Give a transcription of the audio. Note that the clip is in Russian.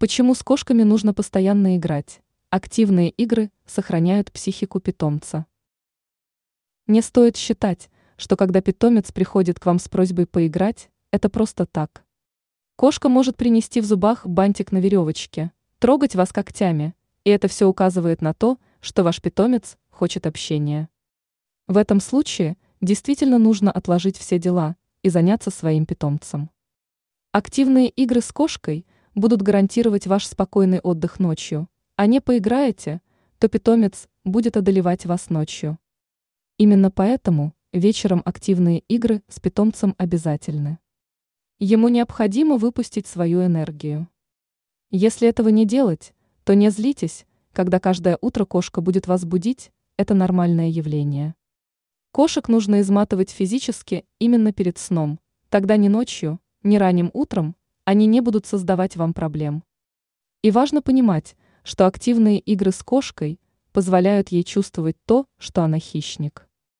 Почему с кошками нужно постоянно играть? Активные игры сохраняют психику питомца. Не стоит считать, что когда питомец приходит к вам с просьбой поиграть, это просто так. Кошка может принести в зубах бантик на веревочке, трогать вас когтями, и это все указывает на то, что ваш питомец хочет общения. В этом случае действительно нужно отложить все дела и заняться своим питомцем. Активные игры с кошкой – будут гарантировать ваш спокойный отдых ночью, а не поиграете, то питомец будет одолевать вас ночью. Именно поэтому вечером активные игры с питомцем обязательны. Ему необходимо выпустить свою энергию. Если этого не делать, то не злитесь, когда каждое утро кошка будет вас будить, это нормальное явление. Кошек нужно изматывать физически именно перед сном, тогда не ночью, не ранним утром, они не будут создавать вам проблем. И важно понимать, что активные игры с кошкой позволяют ей чувствовать то, что она хищник.